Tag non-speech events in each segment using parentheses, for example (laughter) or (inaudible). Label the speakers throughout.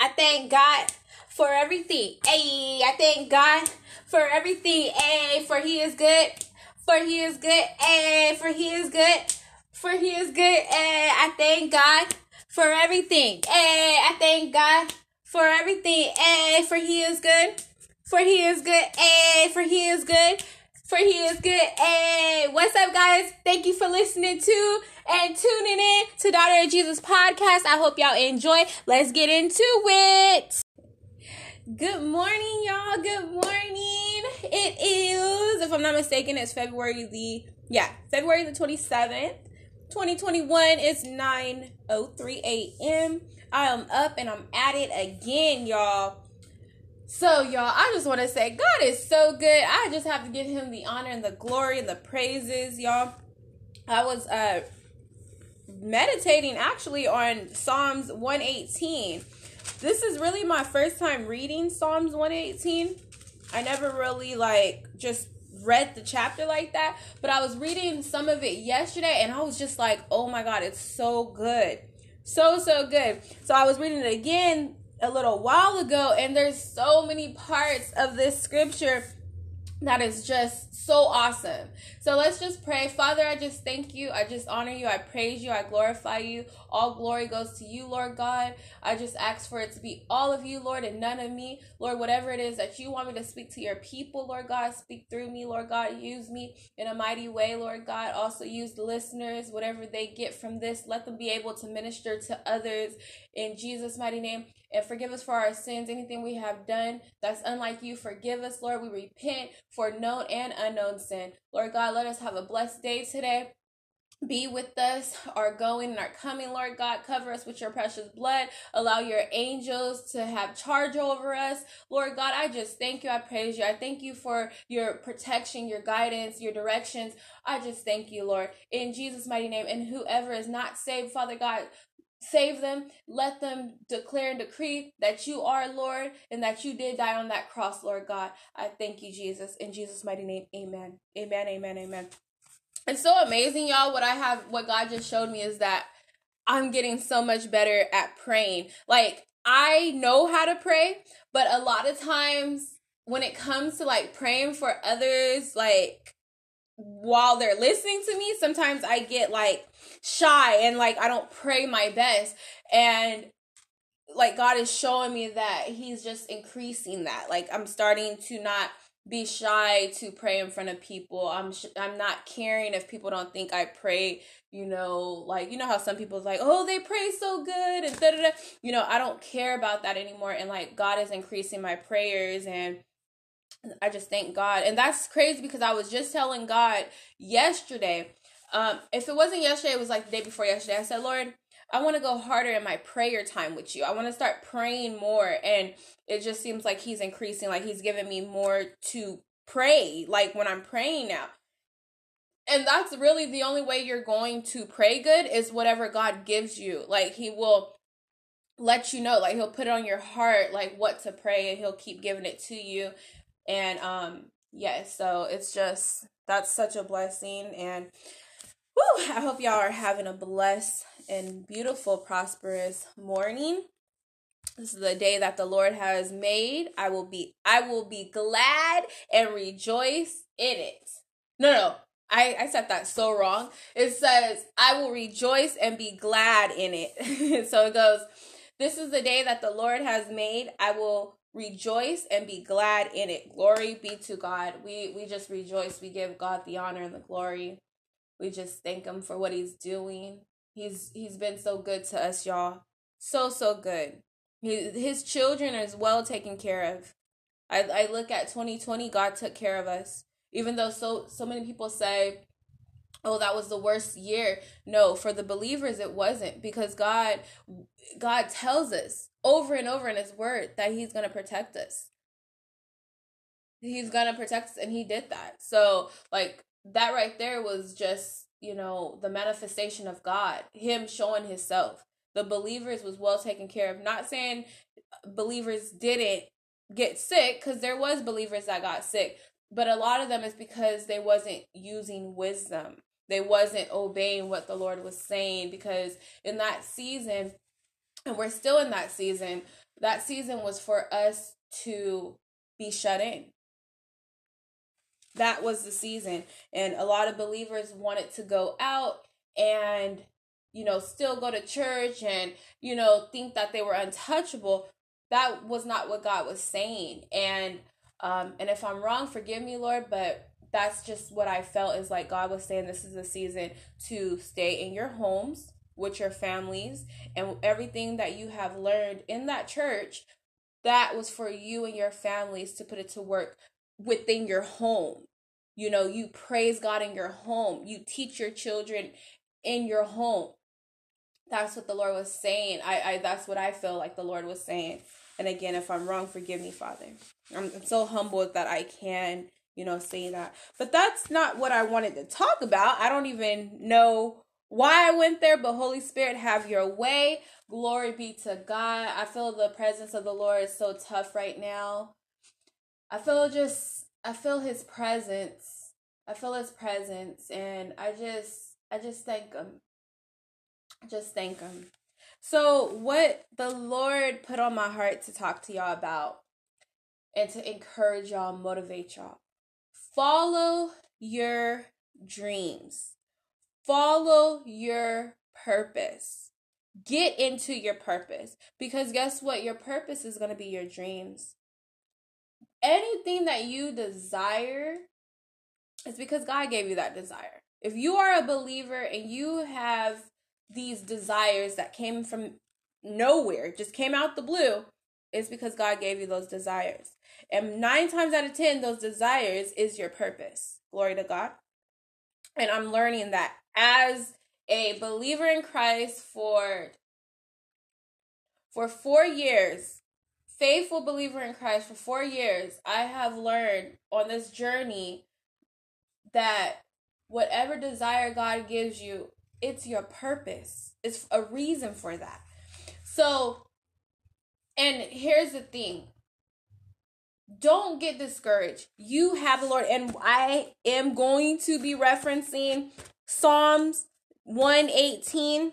Speaker 1: I thank God for everything. Hey, I thank God for everything. Hey, for He is good. For He is good. Hey, for He is good. For He is good. Hey, I thank God for everything. Hey, I thank God for everything. Hey, for He is good. For He is good. Hey, for He is good. For He is good. Hey, what's up, guys? Thank you for listening to and tuning in to Daughter of Jesus podcast. I hope y'all enjoy. Let's get into it. Good morning, y'all. Good morning. It is, if I'm not mistaken, it's February the yeah, February the 27th. 2021 It's 9:03 a.m. I am up and I'm at it again, y'all. So, y'all, I just want to say God is so good. I just have to give him the honor and the glory and the praises, y'all. I was uh meditating actually on Psalms 118. This is really my first time reading Psalms 118. I never really like just read the chapter like that, but I was reading some of it yesterday and I was just like, "Oh my god, it's so good." So so good. So I was reading it again a little while ago and there's so many parts of this scripture that is just so awesome. So let's just pray. Father, I just thank you. I just honor you. I praise you. I glorify you. All glory goes to you, Lord God. I just ask for it to be all of you, Lord, and none of me. Lord, whatever it is that you want me to speak to your people, Lord God, speak through me, Lord God. Use me in a mighty way, Lord God. Also use the listeners, whatever they get from this, let them be able to minister to others in Jesus' mighty name and forgive us for our sins, anything we have done that's unlike you. Forgive us, Lord. We repent for known and unknown sin. Lord God, let us have a blessed day today. Be with us, our going and our coming, Lord God. Cover us with your precious blood. Allow your angels to have charge over us. Lord God, I just thank you. I praise you. I thank you for your protection, your guidance, your directions. I just thank you, Lord, in Jesus' mighty name. And whoever is not saved, Father God, Save them. Let them declare and decree that you are Lord and that you did die on that cross, Lord God. I thank you, Jesus. In Jesus' mighty name, amen. Amen, amen, amen. It's so amazing, y'all. What I have, what God just showed me is that I'm getting so much better at praying. Like, I know how to pray, but a lot of times when it comes to like praying for others, like while they're listening to me, sometimes I get like shy and like I don't pray my best. And like God is showing me that He's just increasing that. Like I'm starting to not be shy to pray in front of people. I'm sh- I'm not caring if people don't think I pray. You know, like you know how some people's like, oh, they pray so good and da da da. You know, I don't care about that anymore. And like God is increasing my prayers and I just thank God. And that's crazy because I was just telling God yesterday. Um, if it wasn't yesterday, it was like the day before yesterday. I said, Lord, I want to go harder in my prayer time with you. I want to start praying more. And it just seems like He's increasing, like He's giving me more to pray, like when I'm praying now. And that's really the only way you're going to pray good is whatever God gives you. Like He will let you know, like He'll put it on your heart, like what to pray, and He'll keep giving it to you. And um yes, so it's just that's such a blessing and whew, I hope y'all are having a blessed and beautiful prosperous morning. This is the day that the Lord has made. I will be I will be glad and rejoice in it. No, no. I, I said that so wrong. It says, I will rejoice and be glad in it. (laughs) so it goes, This is the day that the Lord has made. I will rejoice and be glad in it. Glory be to God. We we just rejoice. We give God the honor and the glory. We just thank him for what he's doing. He's he's been so good to us, y'all. So so good. His, his children is well taken care of. I I look at 2020, God took care of us. Even though so so many people say oh that was the worst year no for the believers it wasn't because god god tells us over and over in his word that he's going to protect us. He's going to protect us and he did that. So like that right there was just you know the manifestation of god him showing himself. The believers was well taken care of. Not saying believers didn't get sick because there was believers that got sick but a lot of them is because they wasn't using wisdom. They wasn't obeying what the lord was saying because in that season and we're still in that season that season was for us to be shut in. That was the season. And a lot of believers wanted to go out and, you know, still go to church and, you know, think that they were untouchable. That was not what God was saying. And um and if I'm wrong, forgive me, Lord, but that's just what I felt is like God was saying this is a season to stay in your homes with your families and everything that you have learned in that church that was for you and your families to put it to work within your home. You know you praise god in your home. You teach your children in your home. That's what the lord was saying. I, I that's what i feel like the lord was saying. And again if i'm wrong forgive me father. I'm, I'm so humbled that i can you know say that. But that's not what i wanted to talk about. I don't even know why I went there, but Holy Spirit, have your way. Glory be to God. I feel the presence of the Lord is so tough right now. I feel just, I feel His presence. I feel His presence, and I just, I just thank Him. Just thank Him. So, what the Lord put on my heart to talk to y'all about and to encourage y'all, motivate y'all. Follow your dreams. Follow your purpose. Get into your purpose because guess what? Your purpose is going to be your dreams. Anything that you desire is because God gave you that desire. If you are a believer and you have these desires that came from nowhere, just came out the blue, it's because God gave you those desires. And nine times out of ten, those desires is your purpose. Glory to God. And I'm learning that as a believer in Christ for for 4 years, faithful believer in Christ for 4 years, I have learned on this journey that whatever desire God gives you, it's your purpose. It's a reason for that. So, and here's the thing don't get discouraged. You have the Lord, and I am going to be referencing Psalms 118.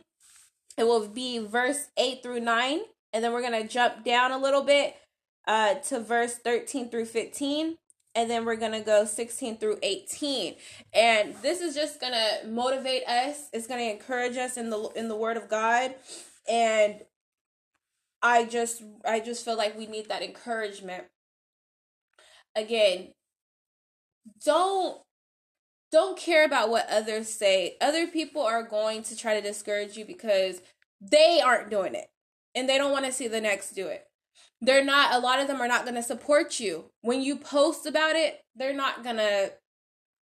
Speaker 1: It will be verse 8 through 9. And then we're going to jump down a little bit uh, to verse 13 through 15. And then we're to go 16 through 18. And this is just to motivate us. It's to encourage us in the in the word of God. And I just I just feel like we need that encouragement. Again, don't don't care about what others say. Other people are going to try to discourage you because they aren't doing it and they don't want to see the next do it. They're not, a lot of them are not going to support you. When you post about it, they're not going to,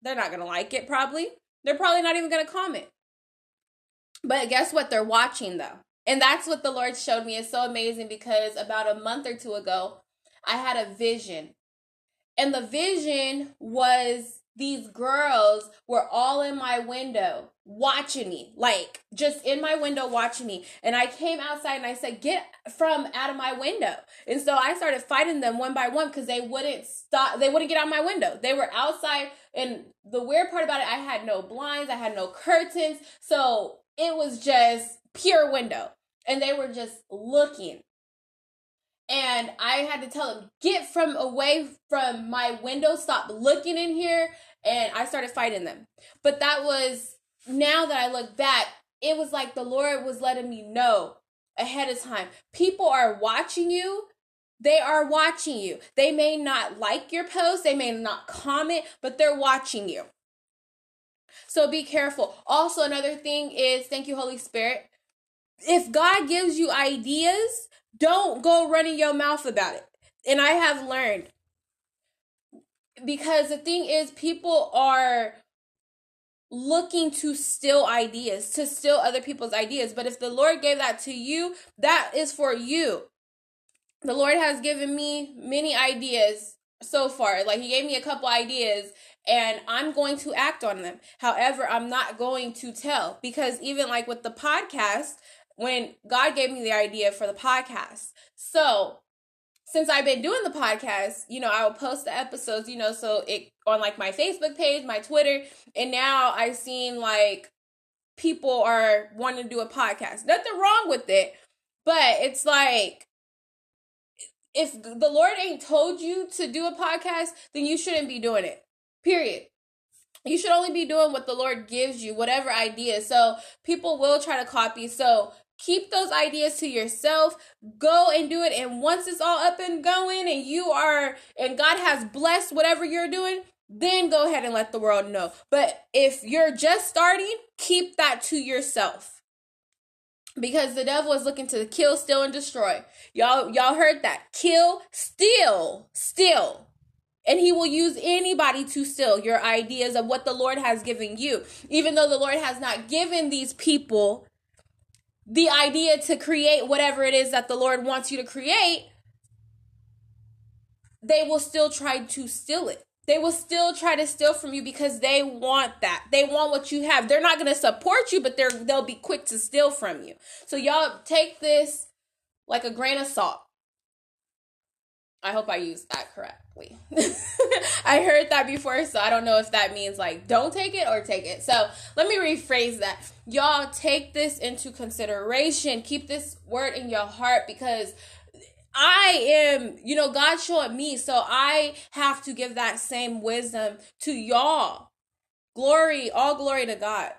Speaker 1: they're not going to like it probably. They're probably not even going to comment. But guess what? They're watching though. And that's what the Lord showed me. It's so amazing because about a month or two ago, I had a vision. And the vision was these girls were all in my window watching me, like just in my window watching me. And I came outside and I said, Get from out of my window. And so I started fighting them one by one because they wouldn't stop, they wouldn't get out my window. They were outside. And the weird part about it, I had no blinds, I had no curtains. So it was just pure window. And they were just looking and I had to tell him, get from away from my window, stop looking in here. And I started fighting them. But that was, now that I look back, it was like the Lord was letting me know ahead of time. People are watching you. They are watching you. They may not like your post, they may not comment, but they're watching you. So be careful. Also, another thing is thank you, Holy Spirit. If God gives you ideas, don't go running your mouth about it. And I have learned because the thing is, people are looking to steal ideas, to steal other people's ideas. But if the Lord gave that to you, that is for you. The Lord has given me many ideas so far. Like, He gave me a couple ideas, and I'm going to act on them. However, I'm not going to tell because even like with the podcast, when God gave me the idea for the podcast. So, since I've been doing the podcast, you know, I will post the episodes, you know, so it on like my Facebook page, my Twitter, and now I've seen like people are wanting to do a podcast. Nothing wrong with it, but it's like if the Lord ain't told you to do a podcast, then you shouldn't be doing it. Period. You should only be doing what the Lord gives you, whatever idea. So people will try to copy. So keep those ideas to yourself. Go and do it. And once it's all up and going and you are, and God has blessed whatever you're doing, then go ahead and let the world know. But if you're just starting, keep that to yourself because the devil is looking to kill, steal, and destroy. Y'all, y'all heard that? Kill, steal, steal. And he will use anybody to steal your ideas of what the Lord has given you. Even though the Lord has not given these people the idea to create whatever it is that the Lord wants you to create, they will still try to steal it. They will still try to steal from you because they want that. They want what you have. They're not going to support you, but they're they'll be quick to steal from you. So y'all take this like a grain of salt. I hope I used that correctly. (laughs) I heard that before, so I don't know if that means like don't take it or take it. So let me rephrase that. Y'all take this into consideration. Keep this word in your heart because I am, you know, God showed me, so I have to give that same wisdom to y'all. Glory, all glory to God.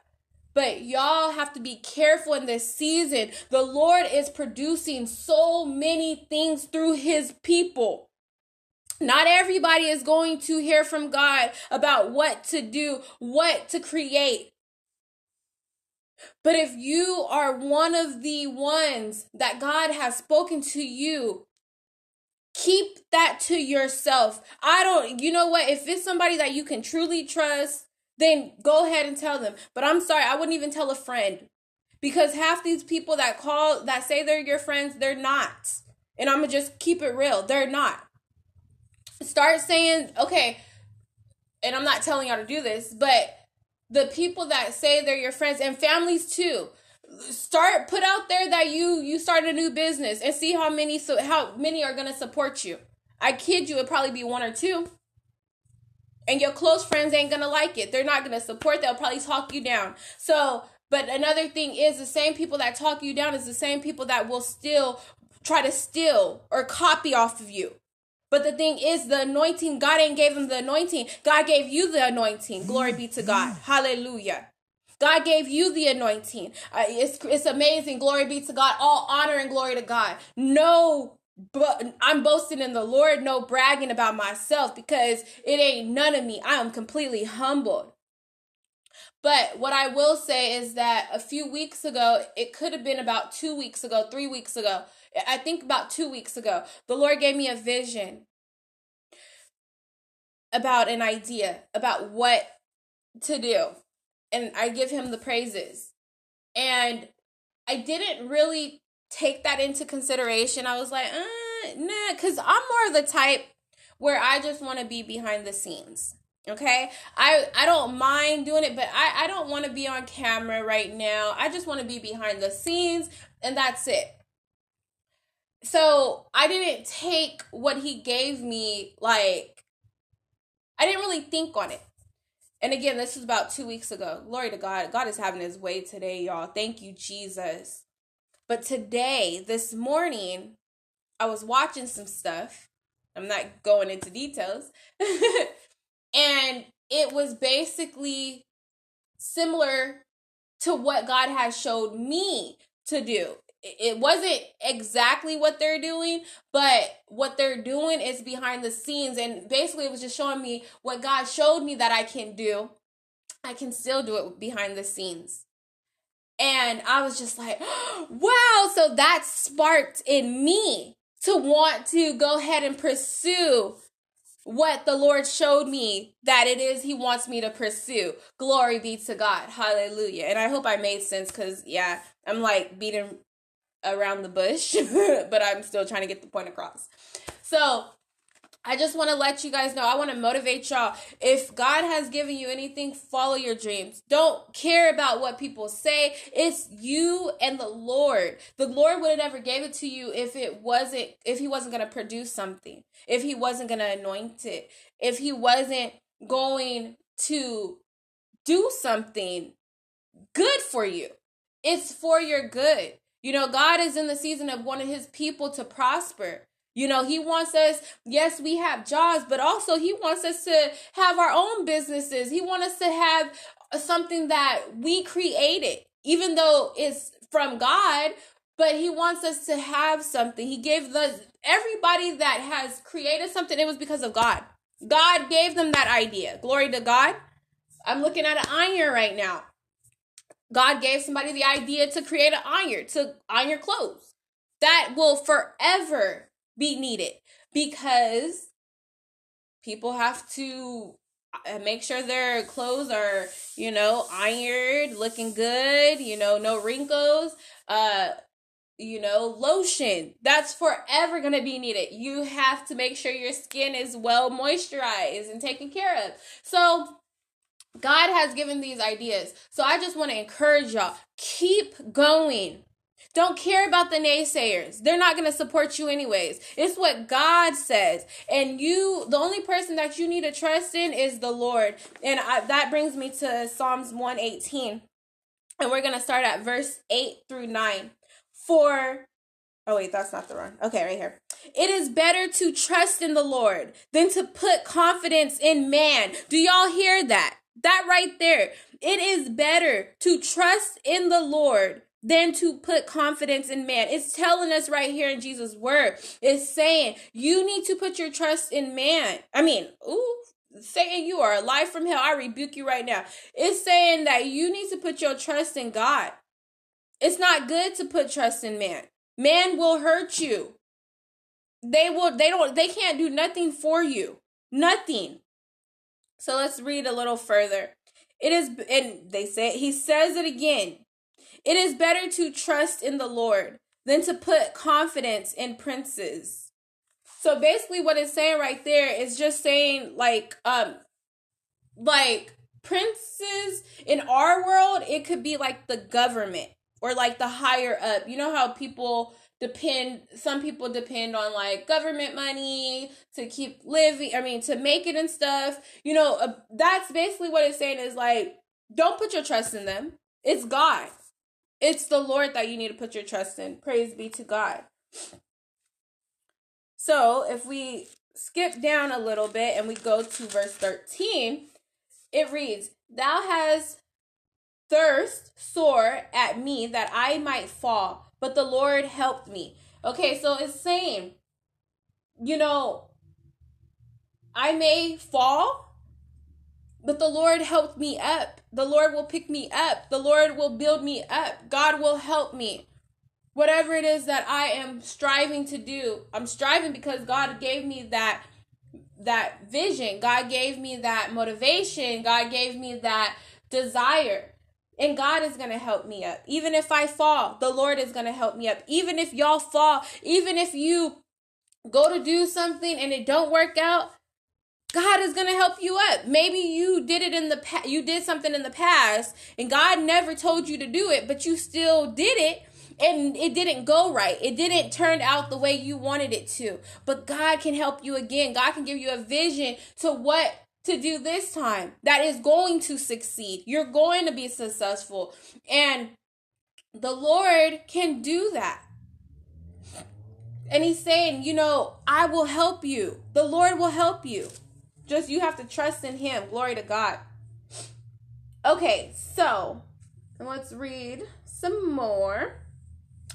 Speaker 1: But y'all have to be careful in this season. The Lord is producing so many things through his people. Not everybody is going to hear from God about what to do, what to create. But if you are one of the ones that God has spoken to you, keep that to yourself. I don't, you know what? If it's somebody that you can truly trust, then go ahead and tell them. But I'm sorry, I wouldn't even tell a friend because half these people that call, that say they're your friends, they're not. And I'm gonna just keep it real. They're not. Start saying, okay, and I'm not telling y'all to do this, but the people that say they're your friends and families too start put out there that you you start a new business and see how many so how many are gonna support you. I kid you, it'd probably be one or two. And your close friends ain't gonna like it. They're not gonna support. They'll probably talk you down. So, but another thing is the same people that talk you down is the same people that will still try to steal or copy off of you. But the thing is, the anointing, God ain't gave them the anointing. God gave you the anointing. Glory be to God. Hallelujah. God gave you the anointing. Uh, it's, it's amazing. Glory be to God. All honor and glory to God. No, but I'm boasting in the Lord, no bragging about myself because it ain't none of me. I am completely humbled. But what I will say is that a few weeks ago, it could have been about two weeks ago, three weeks ago, I think about two weeks ago, the Lord gave me a vision about an idea, about what to do and I give him the praises. And I didn't really take that into consideration. I was like, uh, nah, because I'm more of the type where I just want to be behind the scenes. Okay, I I don't mind doing it, but I I don't want to be on camera right now. I just want to be behind the scenes, and that's it. So I didn't take what he gave me like I didn't really think on it. And again, this was about two weeks ago. Glory to God. God is having his way today, y'all. Thank you, Jesus. But today, this morning, I was watching some stuff. I'm not going into details. (laughs) and it was basically similar to what God has showed me to do it wasn't exactly what they're doing, but what they're doing is behind the scenes. And basically, it was just showing me what God showed me that I can do. I can still do it behind the scenes. And I was just like, (gasps) wow. So that sparked in me to want to go ahead and pursue what the Lord showed me that it is He wants me to pursue. Glory be to God. Hallelujah. And I hope I made sense because, yeah, I'm like beating around the bush, (laughs) but I'm still trying to get the point across. So, I just want to let you guys know. I want to motivate y'all. If God has given you anything, follow your dreams. Don't care about what people say. It's you and the Lord. The Lord would have never gave it to you if it wasn't if he wasn't going to produce something. If he wasn't going to anoint it. If he wasn't going to do something good for you. It's for your good. You know, God is in the season of wanting his people to prosper. You know, he wants us, yes, we have jobs, but also he wants us to have our own businesses. He wants us to have something that we created, even though it's from God, but he wants us to have something. He gave the everybody that has created something, it was because of God. God gave them that idea. Glory to God. I'm looking at an iron right now. God gave somebody the idea to create an iron, to iron clothes. That will forever be needed because people have to uh, make sure their clothes are, you know, ironed, looking good, you know, no wrinkles. Uh you know, lotion. That's forever going to be needed. You have to make sure your skin is well moisturized and taken care of. So, God has given these ideas. So, I just want to encourage y'all keep going. Don't care about the naysayers. They're not going to support you anyways. It's what God says. And you, the only person that you need to trust in is the Lord. And I, that brings me to Psalms 118. And we're going to start at verse 8 through 9 for Oh wait, that's not the wrong. Okay, right here. It is better to trust in the Lord than to put confidence in man. Do y'all hear that? That right there. It is better to trust in the Lord than to put confidence in man. It's telling us right here in Jesus' word. It's saying you need to put your trust in man. I mean, ooh, saying you are alive from hell. I rebuke you right now. It's saying that you need to put your trust in God. It's not good to put trust in man. Man will hurt you. They will they don't they can't do nothing for you. Nothing. So let's read a little further. It is and they say he says it again. It is better to trust in the Lord than to put confidence in princes. So basically what it's saying right there is just saying like um like princes in our world it could be like the government or like the higher up. You know how people depend some people depend on like government money to keep living i mean to make it and stuff you know uh, that's basically what it's saying is like don't put your trust in them it's god it's the lord that you need to put your trust in praise be to god so if we skip down a little bit and we go to verse 13 it reads thou hast thirst sore at me that I might fall, but the Lord helped me. Okay, so it's saying, you know, I may fall, but the Lord helped me up. The Lord will pick me up. The Lord will build me up. God will help me. Whatever it is that I am striving to do, I'm striving because God gave me that that vision. God gave me that motivation. God gave me that desire. And God is going to help me up. Even if I fall, the Lord is going to help me up. Even if y'all fall, even if you go to do something and it don't work out, God is going to help you up. Maybe you did it in the past, you did something in the past and God never told you to do it, but you still did it and it didn't go right. It didn't turn out the way you wanted it to. But God can help you again. God can give you a vision to what to do this time that is going to succeed. You're going to be successful. And the Lord can do that. And he's saying, you know, I will help you. The Lord will help you. Just you have to trust in him. Glory to God. Okay, so let's read some more.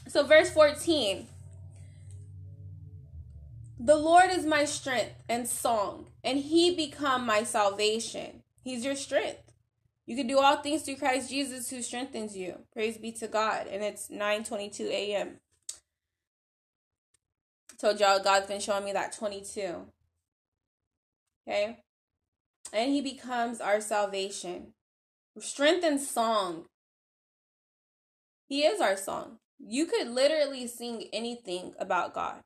Speaker 1: So, verse 14 The Lord is my strength and song and he become my salvation. He's your strength. You can do all things through Christ Jesus who strengthens you. Praise be to God. And it's 9:22 a.m. Told y'all God's been showing me that 22. Okay? And he becomes our salvation. Strength and song. He is our song. You could literally sing anything about God.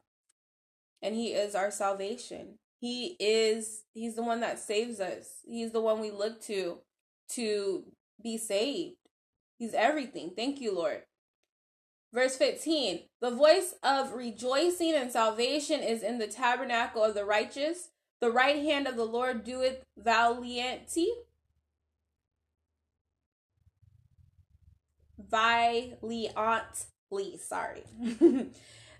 Speaker 1: And he is our salvation. He is he's the one that saves us. He's the one we look to to be saved. He's everything. Thank you, Lord. Verse 15 The voice of rejoicing and salvation is in the tabernacle of the righteous. The right hand of the Lord doeth valiantly. Violently, sorry. (laughs)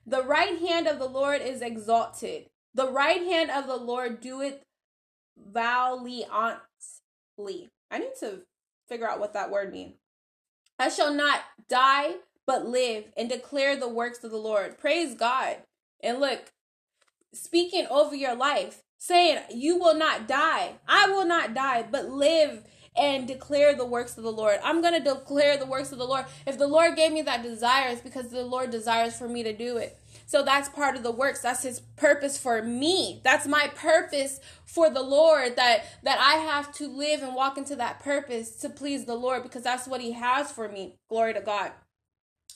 Speaker 1: The right hand of the Lord is exalted. The right hand of the Lord doeth valiantly. I need to figure out what that word means. I shall not die, but live and declare the works of the Lord. Praise God. And look, speaking over your life, saying, You will not die. I will not die, but live and declare the works of the Lord. I'm going to declare the works of the Lord. If the Lord gave me that desire, it's because the Lord desires for me to do it. So that's part of the works. That's his purpose for me. That's my purpose for the Lord that that I have to live and walk into that purpose to please the Lord because that's what he has for me. Glory to God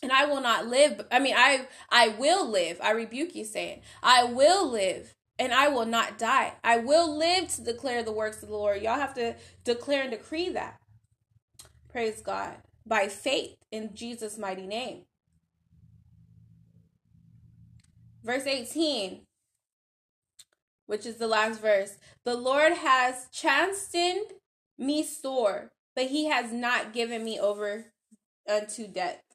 Speaker 1: and I will not live. I mean, I I will live. I rebuke you, saying, I will live, and I will not die. I will live to declare the works of the Lord. Y'all have to declare and decree that. Praise God by faith in Jesus' mighty name. Verse 18, which is the last verse. The Lord has chastened me sore, but he has not given me over unto death.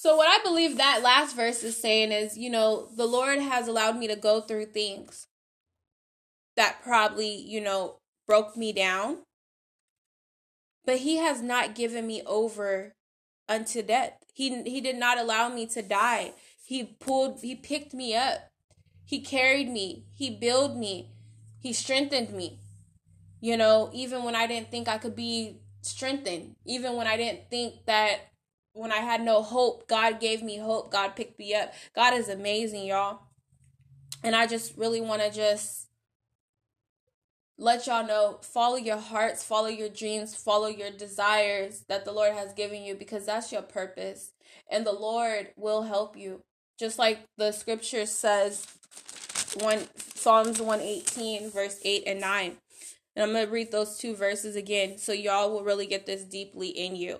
Speaker 1: So, what I believe that last verse is saying is, you know, the Lord has allowed me to go through things that probably, you know, broke me down, but He has not given me over unto death. He, he did not allow me to die. He pulled, He picked me up, He carried me, He built me, He strengthened me. You know, even when I didn't think I could be strengthened, even when I didn't think that when I had no hope, God gave me hope. God picked me up. God is amazing, y'all. And I just really want to just let y'all know follow your hearts, follow your dreams, follow your desires that the Lord has given you because that's your purpose. And the Lord will help you. Just like the scripture says one Psalms 118 verse 8 and 9. And I'm going to read those two verses again so y'all will really get this deeply in you.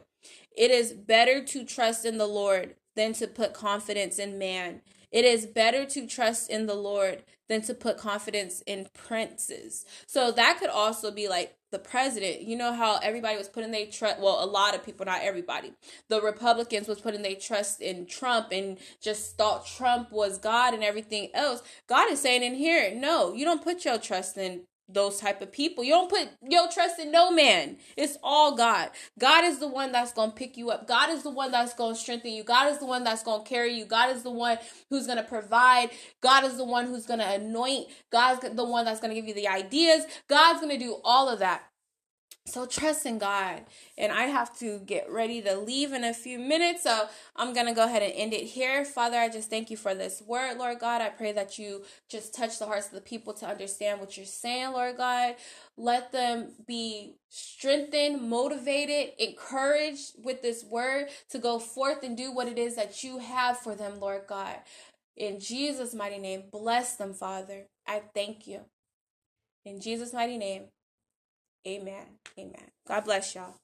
Speaker 1: It is better to trust in the Lord than to put confidence in man. It is better to trust in the Lord than to put confidence in princes. So that could also be like the president. You know how everybody was putting their trust, well, a lot of people, not everybody. The Republicans was putting their trust in Trump and just thought Trump was God and everything else. God is saying in here, no, you don't put your trust in those type of people. You don't put your trust in no man. It's all God. God is the one that's going to pick you up. God is the one that's going to strengthen you. God is the one that's going to carry you. God is the one who's going to provide. God is the one who's going to anoint. God's the one that's going to give you the ideas. God's going to do all of that. So trust in God. And I have to get ready to leave in a few minutes. So I'm going to go ahead and end it here. Father, I just thank you for this word, Lord God. I pray that you just touch the hearts of the people to understand what you're saying, Lord God. Let them be strengthened, motivated, encouraged with this word to go forth and do what it is that you have for them, Lord God. In Jesus' mighty name, bless them, Father. I thank you. In Jesus' mighty name. Amen. Amen. God bless y'all.